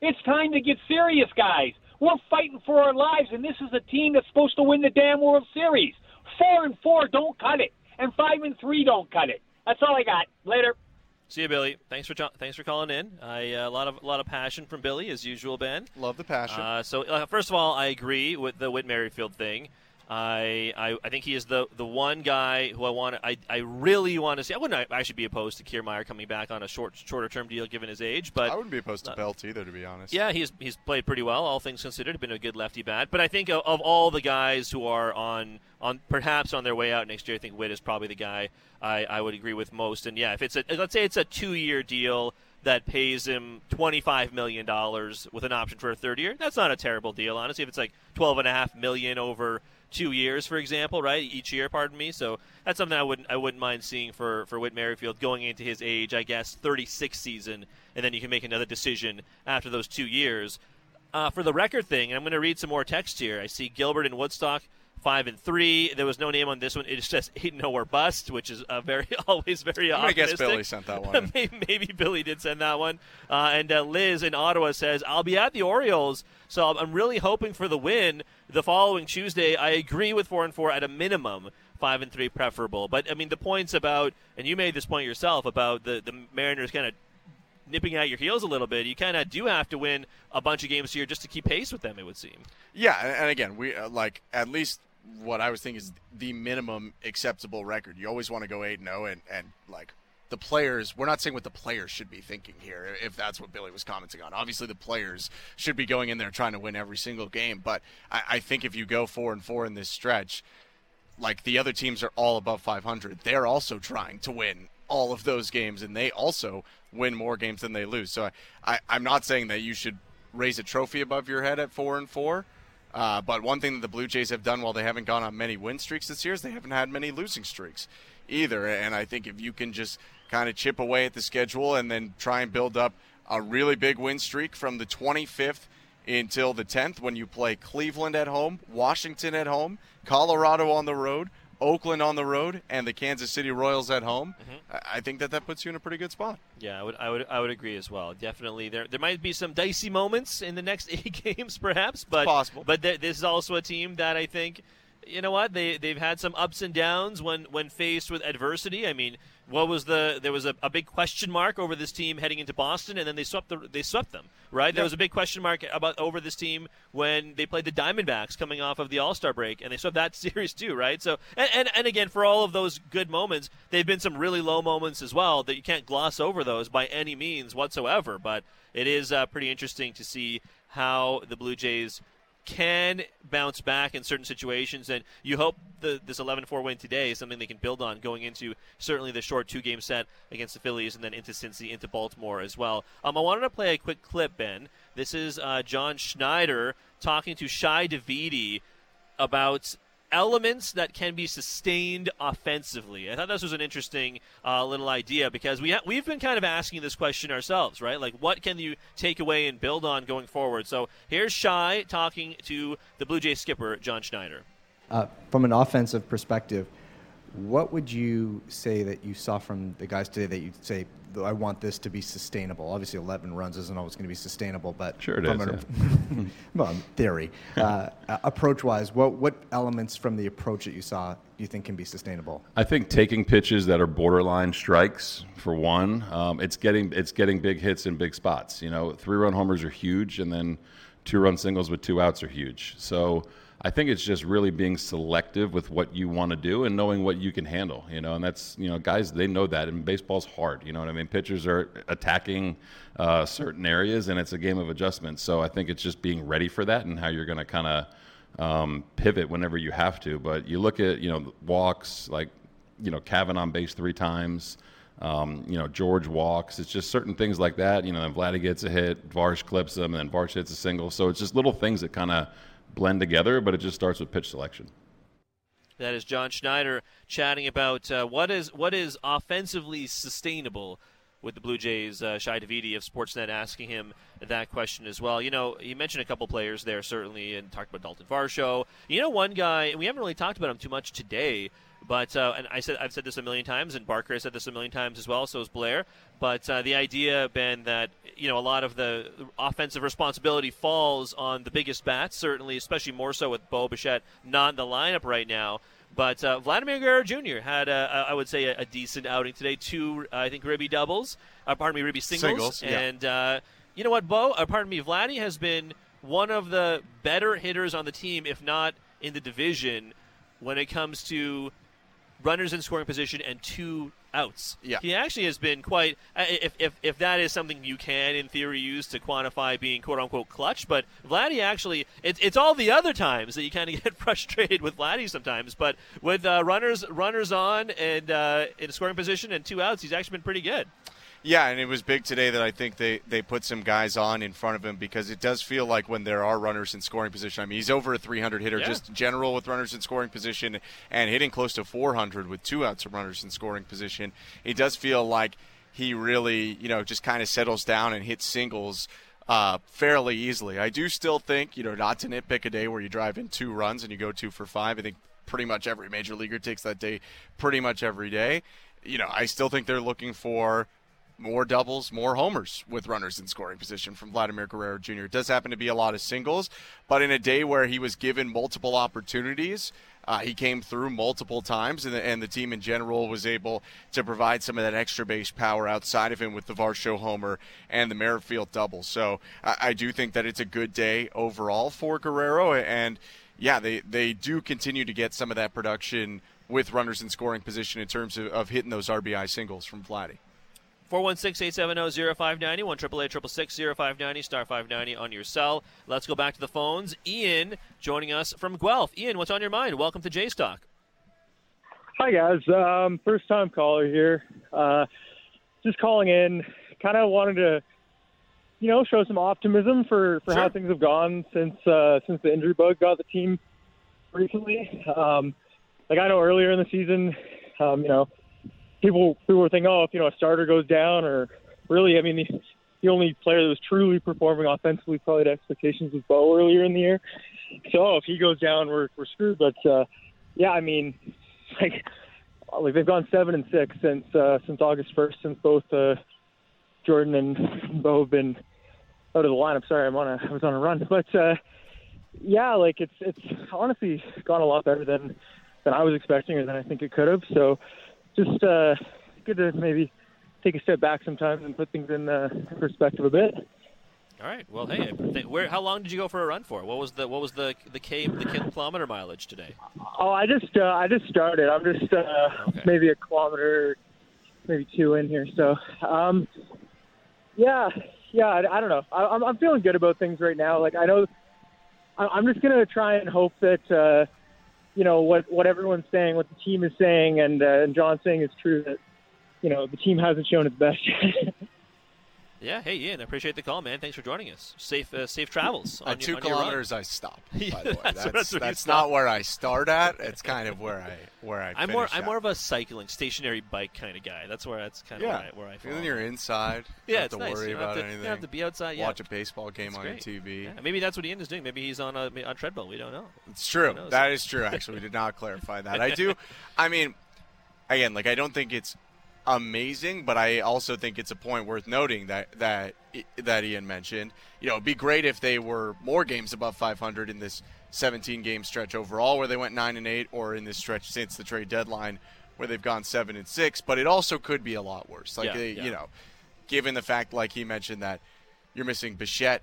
It's time to get serious, guys. We're fighting for our lives, and this is a team that's supposed to win the damn World Series. Four and four don't cut it, and five and three don't cut it. That's all I got. Later. See you, Billy. Thanks for thanks for calling in. I uh, a lot of a lot of passion from Billy as usual, Ben. Love the passion. Uh, so uh, first of all, I agree with the Whit Merrifield thing. I, I I think he is the the one guy who I want. I I really want to see. I wouldn't actually be opposed to Kiermaier coming back on a short shorter term deal given his age, but I wouldn't be opposed to uh, Belt either, to be honest. yeah, he's he's played pretty well, all things considered. Been a good lefty bat, but I think of, of all the guys who are on on perhaps on their way out next year, I think Whit is probably the guy I, I would agree with most. And yeah, if it's a let's say it's a two year deal that pays him twenty five million dollars with an option for a third year, that's not a terrible deal, honestly. If it's like twelve and a half million over two years, for example, right? Each year, pardon me. So that's something I wouldn't I wouldn't mind seeing for for Whit Merrifield going into his age, I guess, 36 season, and then you can make another decision after those two years. Uh, for the record thing, I'm going to read some more text here. I see Gilbert in Woodstock. Five and three. There was no name on this one. It says eight no or bust, which is uh, very always very I'm gonna guess. Billy sent that one. maybe, maybe Billy did send that one. Uh, and uh, Liz in Ottawa says, I'll be at the Orioles, so I'm really hoping for the win the following Tuesday. I agree with 4 and 4 at a minimum. Five and three preferable, but I mean the points about, and you made this point yourself about the the Mariners kind of nipping at your heels a little bit. You kind of do have to win a bunch of games here just to keep pace with them. It would seem. Yeah, and, and again, we uh, like at least what I was thinking is the minimum acceptable record. You always want to go eight and zero, and and like the players. We're not saying what the players should be thinking here, if that's what Billy was commenting on. Obviously, the players should be going in there trying to win every single game. But I, I think if you go four and four in this stretch, like the other teams are all above 500, they're also trying to win all of those games, and they also win more games than they lose. So I, I, I'm not saying that you should raise a trophy above your head at four and four. Uh, but one thing that the Blue Jays have done while they haven't gone on many win streaks this year is they haven't had many losing streaks either. And I think if you can just kind of chip away at the schedule and then try and build up a really big win streak from the 25th until the 10th when you play Cleveland at home, Washington at home, Colorado on the road, Oakland on the road, and the Kansas City Royals at home. Mm-hmm. I think that that puts you in a pretty good spot. Yeah, I would, I would, I would agree as well. Definitely, there there might be some dicey moments in the next eight games, perhaps, but it's possible. But th- this is also a team that I think, you know what, they they've had some ups and downs when when faced with adversity. I mean what was the there was a, a, big question mark over this team heading into Boston, and then they swept the, they swept them. Right, yep. there was a big question mark about over this team when they played the Diamondbacks coming off of the All Star break, and they swept that series too. Right, so and, and and again for all of those good moments, they've been some really low moments as well that you can't gloss over those by any means whatsoever. But it is uh, pretty interesting to see how the Blue Jays can bounce back in certain situations, and you hope the, this 11-4 win today is something they can build on going into certainly the short two-game set against the Phillies, and then into Cincy, into Baltimore as well. Um, I wanted to play a quick clip, Ben. This is uh, John Schneider talking to Shi Davidi about elements that can be sustained offensively. I thought this was an interesting uh, little idea because we ha- we've been kind of asking this question ourselves, right? Like, what can you take away and build on going forward? So here's Shi talking to the Blue Jays skipper John Schneider. Uh, from an offensive perspective, what would you say that you saw from the guys today that you'd say I want this to be sustainable? Obviously, 11 runs isn't always going to be sustainable, but sure it is. An, yeah. well, in theory, uh, approach-wise, what what elements from the approach that you saw do you think can be sustainable? I think taking pitches that are borderline strikes for one. Um, it's getting it's getting big hits in big spots. You know, three-run homers are huge, and then two-run singles with two outs are huge. So I think it's just really being selective with what you want to do and knowing what you can handle, you know. And that's, you know, guys, they know that. And baseball's hard, you know what I mean? Pitchers are attacking uh, certain areas, and it's a game of adjustment. So I think it's just being ready for that and how you're going to kind of um, pivot whenever you have to. But you look at, you know, walks like, you know, Cavan on base three times. Um, you know, George walks. It's just certain things like that. You know, then Vladdy gets a hit, Varsh clips him, and then Varsh hits a single. So it's just little things that kind of blend together, but it just starts with pitch selection. That is John Schneider chatting about uh, what is what is offensively sustainable with the Blue Jays. Uh, Shi Davidi of Sportsnet asking him that question as well. You know, he mentioned a couple players there certainly, and talked about Daulton Varsho. You know, one guy and we haven't really talked about him too much today. But uh, and I said I've said this a million times, and Barker has said this a million times as well. So has Blair. But uh, the idea, Ben, that you know a lot of the offensive responsibility falls on the biggest bats, certainly, especially more so with Bo Bichette not in the lineup right now. But uh, Vladimir Guerrero Jr. had, a, I would say, a, a, decent outing today. Two, I think, Ribby doubles. Uh, pardon me, Ribby singles. singles yeah. And uh, you know what, Bo? Uh, pardon me, Vladdy has been one of the better hitters on the team, if not in the division, when it comes to runners in scoring position and two outs. Yeah. He actually has been quite uh, if, if if that is something you can in theory use to quantify being quote unquote clutch, but Vladdy actually it's it's all the other times that you kind of get frustrated with Vladdy sometimes, but with uh, runners runners on and uh, in scoring position and two outs, he's actually been pretty good. Yeah, and it was big today that I think they, they put some guys on in front of him because it does feel like when there are runners in scoring position. I mean, he's over a 300 hitter, yeah. just general with runners in scoring position, and hitting close to 400 with two outs of runners in scoring position. It does feel like he really, you know, just kind of settles down and hits singles uh, fairly easily. I do still think, you know, not to nitpick a day where you drive in two runs and you go two for five. I think pretty much every major leaguer takes that day pretty much every day. You know, I still think they're looking for more doubles, more homers with runners in scoring position from Vladimir Guerrero Jr. It does happen to be a lot of singles, but in a day where he was given multiple opportunities, uh, he came through multiple times, and the, and the team in general was able to provide some of that extra base power outside of him with the Varsho homer and the Merrifield double. So I, I do think that it's a good day overall for Guerrero, and yeah, they, they do continue to get some of that production with runners in scoring position in terms of, of hitting those RBI singles from Vladdy. 416-870-0590, 1 0590 star 590 on your cell. Let's go back to the phones. Ian joining us from Guelph. Ian, what's on your mind? Welcome to Jays Talk. Hi, guys. Um, first time caller here. Uh, just calling in. Kind of wanted to, you know, show some optimism for, for Sure. how things have gone since uh, since the injury bug got the team recently. Um, like I know earlier in the season, um, you know, people people were thinking, oh, if you know a starter goes down, or really, I mean, the, the only player that was truly performing offensively probably to expectations was Bo earlier in the year. So oh, if he goes down, we're we're screwed. But uh, yeah, I mean, like like they've gone seven and six since uh, since August first, since both uh, Jordan and Bo have been out of the lineup. Sorry, I'm on a I was on a run, but uh, yeah, like it's it's honestly gone a lot better than than I was expecting or than I think it could have. So just uh, good to maybe take a step back sometimes and put things in uh, perspective a bit. All right. Well, hey, where? How long did you go for a run for? What was the what was the the k the kilometer mileage today? Oh, I just uh, I just started. I'm just uh, Okay. maybe a kilometer, maybe two in here. So, um, yeah, yeah. I, I don't know. I, I'm I'm feeling good about things right now. Like I know, I, I'm just gonna try and hope that uh, you know what what everyone's saying, what the team is saying, and uh, and John's saying is true. That you know the team hasn't shown its best. yet. Yeah. Hey, Ian. I appreciate the call, man. Thanks for joining us. Safe uh, safe travels. on At your- two kilometers, I stop. By the way, that's that's that's, that's not stop. where I start at. It's kind of where I where I. I'm more I'm at. more of a cycling stationary bike kind of guy. That's where that's kind of yeah. where I, where I. Then you're inside. yeah, it's to nice. worry you don't about have to, anything. You don't have to be outside. Yeah. Watch a baseball game It's on great. your TV. Yeah, maybe that's what Ian is doing. Maybe he's on a on treadmill. We don't know. It's true. That is true. Actually, we did not clarify that. I do. I mean, again, like I don't think it's amazing, but I also think it's a point worth noting that that that Ian mentioned. You know, it'd be great if they were more games above 500 in this 17 game stretch overall, where they went nine and eight, or in this stretch since the trade deadline, where they've gone seven and six. But it also could be a lot worse. Like Yeah, they, yeah. you know, given the fact, like he mentioned, that you're missing Bichette,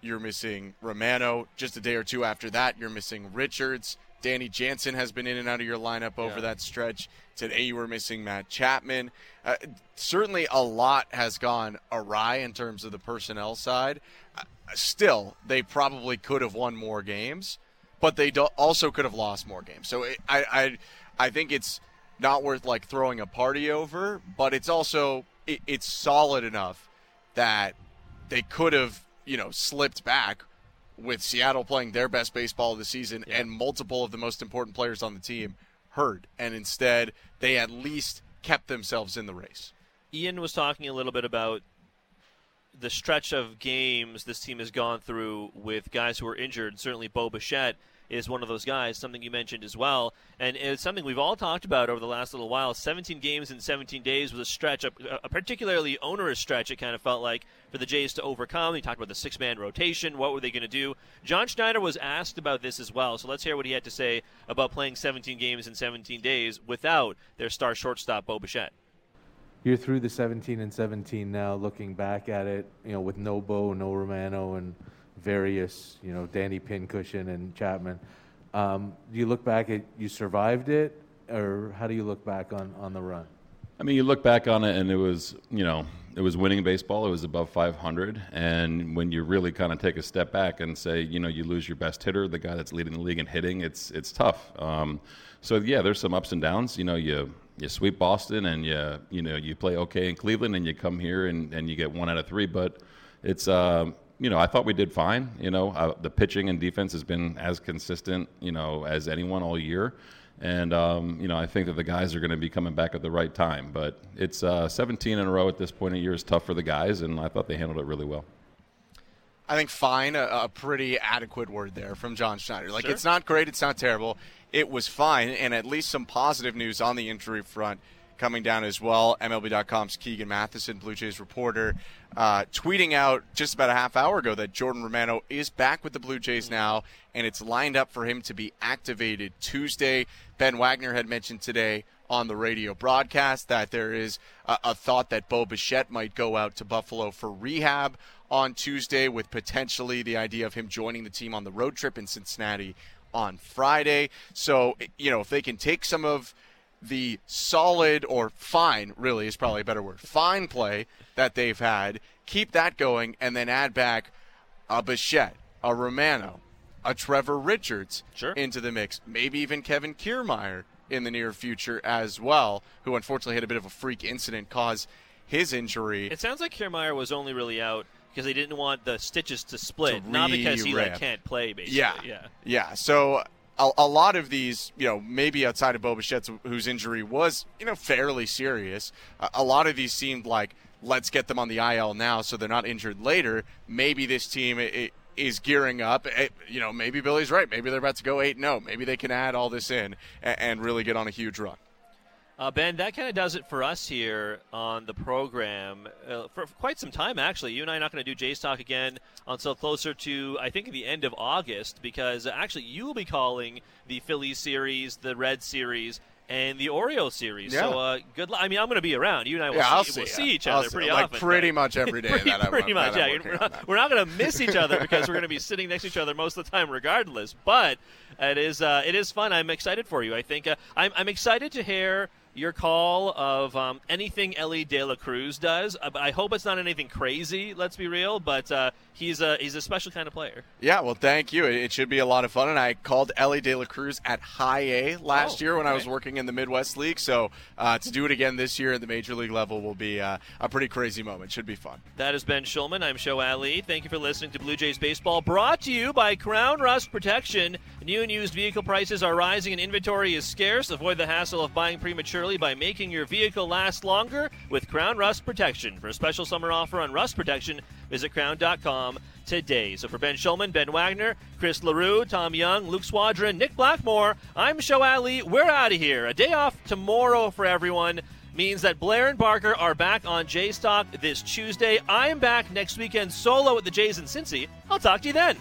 you're missing Romano. Just a day or two after that, you're missing Richards. Danny Jansen has been in and out of your lineup over Yeah. that stretch. Today you were missing Matt Chapman. Uh, certainly, a lot has gone awry in terms of the personnel side. Uh, still, they probably could have won more games, but they also could have lost more games. So it, I, I, I think it's not worth like throwing a party over, but it's also it, it's solid enough that they could have you know slipped back with Seattle playing their best baseball of the season Yeah. and multiple of the most important players on the team hurt, and instead they at least kept themselves in the race. Ian was talking a little bit about the stretch of games this team has gone through with guys who are injured. Certainly, Bo Bichette is one of those guys, something you mentioned as well. And it's something we've all talked about over the last little while. 17 games in 17 days was a stretch, a, a particularly onerous stretch, it kind of felt like, for the Jays to overcome. He talked about the six man rotation. What were they going to do? John Schneider was asked about this as well. So let's hear what he had to say about playing 17 games in 17 days without their star shortstop, Bo Bichette. you're through the 17 and 17 now looking back at it you know with no Bo no romano and various you know danny pincushion and chapman um, do you look back at you survived it or how do you look back on, on the run I mean, you look back on it, and it was, you know, it was winning baseball. It was above 500, and when you really kind of take a step back and say, you know, you lose your best hitter, the guy that's leading the league in hitting, it's it's tough. Um, so yeah, there's some ups and downs. You know, you you sweep Boston, and you you know you play okay in Cleveland, and you come here and, and you get one out of three. But it's um, you know, I thought we did fine. You know, uh, the pitching and defense has been as consistent, you know, as anyone all year. And, um, you know, I think that the guys are going to be coming back at the right time. But it's uh, 17 in a row at this point of year is tough for the guys, and I thought they handled it really well. I think fine, a, a pretty adequate word there from John Schneider. Like, Sure. it's not great, it's not terrible. It was fine, and at least some positive news on the injury front coming down as well. MLB.com's Keegan Matheson, Blue Jays reporter, uh, tweeting out just about a half hour ago that Jordan Romano is back with the Blue Jays now, and it's lined up for him to be activated Tuesday. Ben Wagner had mentioned today on the radio broadcast that there is a, a thought that Bo Bichette might go out to Buffalo for rehab on Tuesday, with potentially the idea of him joining the team on the road trip in Cincinnati on Friday. So, you know, if they can take some of the solid or fine, really is probably a better word, fine play that they've had, keep that going, and then add back a Bichette, a Romano, a Trevor Richards Sure. into the mix, maybe even Kevin Kiermaier in the near future as well, who unfortunately had a bit of a freak incident cause his injury. It sounds like Kiermaier was only really out because they didn't want the stitches to split, To not because he like can't play. Basically, Yeah, yeah. yeah. So a, a lot of these, you know, maybe outside of Bo Bichette's, whose injury was, you know, fairly serious, a, a lot of these seemed like let's get them on the IL now so they're not injured later. Maybe this team i i is gearing up. Eh, You know, maybe Billy's right. Maybe they're about to go eight. No, maybe they can add all this in and, and really get on a huge run. Uh, ben, that kind of does it for us here on the program uh, for, for quite some time. Actually, you and I are not going to do Jays talk again until closer to I think the end of August because uh, actually you will be calling the Phillies series, the Red series, and the Oreo series. Yeah. So uh, good luck. I mean, I'm going to be around. You and I will Yeah, see, see we'll see each I'll other see- pretty like, often. pretty but- much every day pretty, that I'm- pretty much, yeah. We're not, not going to miss each other because we're going to be sitting next to each other most of the time, regardless. But it is uh, it is fun. I'm excited for you. I think uh, I'm I'm excited to hear your call of um, anything Elly De La Cruz does. Uh, I hope it's not anything crazy. Let's be real. But uh, he's a he's a special kind of player. Yeah, well, thank you. It, should be a lot of fun. And I called Elly De La Cruz at High A last Oh, year when I was working in the Midwest League. So uh, to do it again this year at the Major League level will be uh, a pretty crazy moment. Should be fun. That is Ben Shulman. I'm Sho Alli. Thank you for listening to Blue Jays Baseball, brought to you by Krown Rust Protection. New and used vehicle prices are rising and inventory is scarce. Avoid the hassle of buying prematurely by making your vehicle last longer with Krown Rust Protection. For a special summer offer on rust protection, visit krown.com today. So for Ben Shulman, Ben Wagner, Chris Leroux, Tom Young, Luke Swadron, Nick Blackmore, I'm Sho Alli. We're out of here. A day off tomorrow for everyone means that Blair and Barker are back on Jays Talk this Tuesday. I'm back next weekend solo at the Jays in Cincy. I'll talk to you then.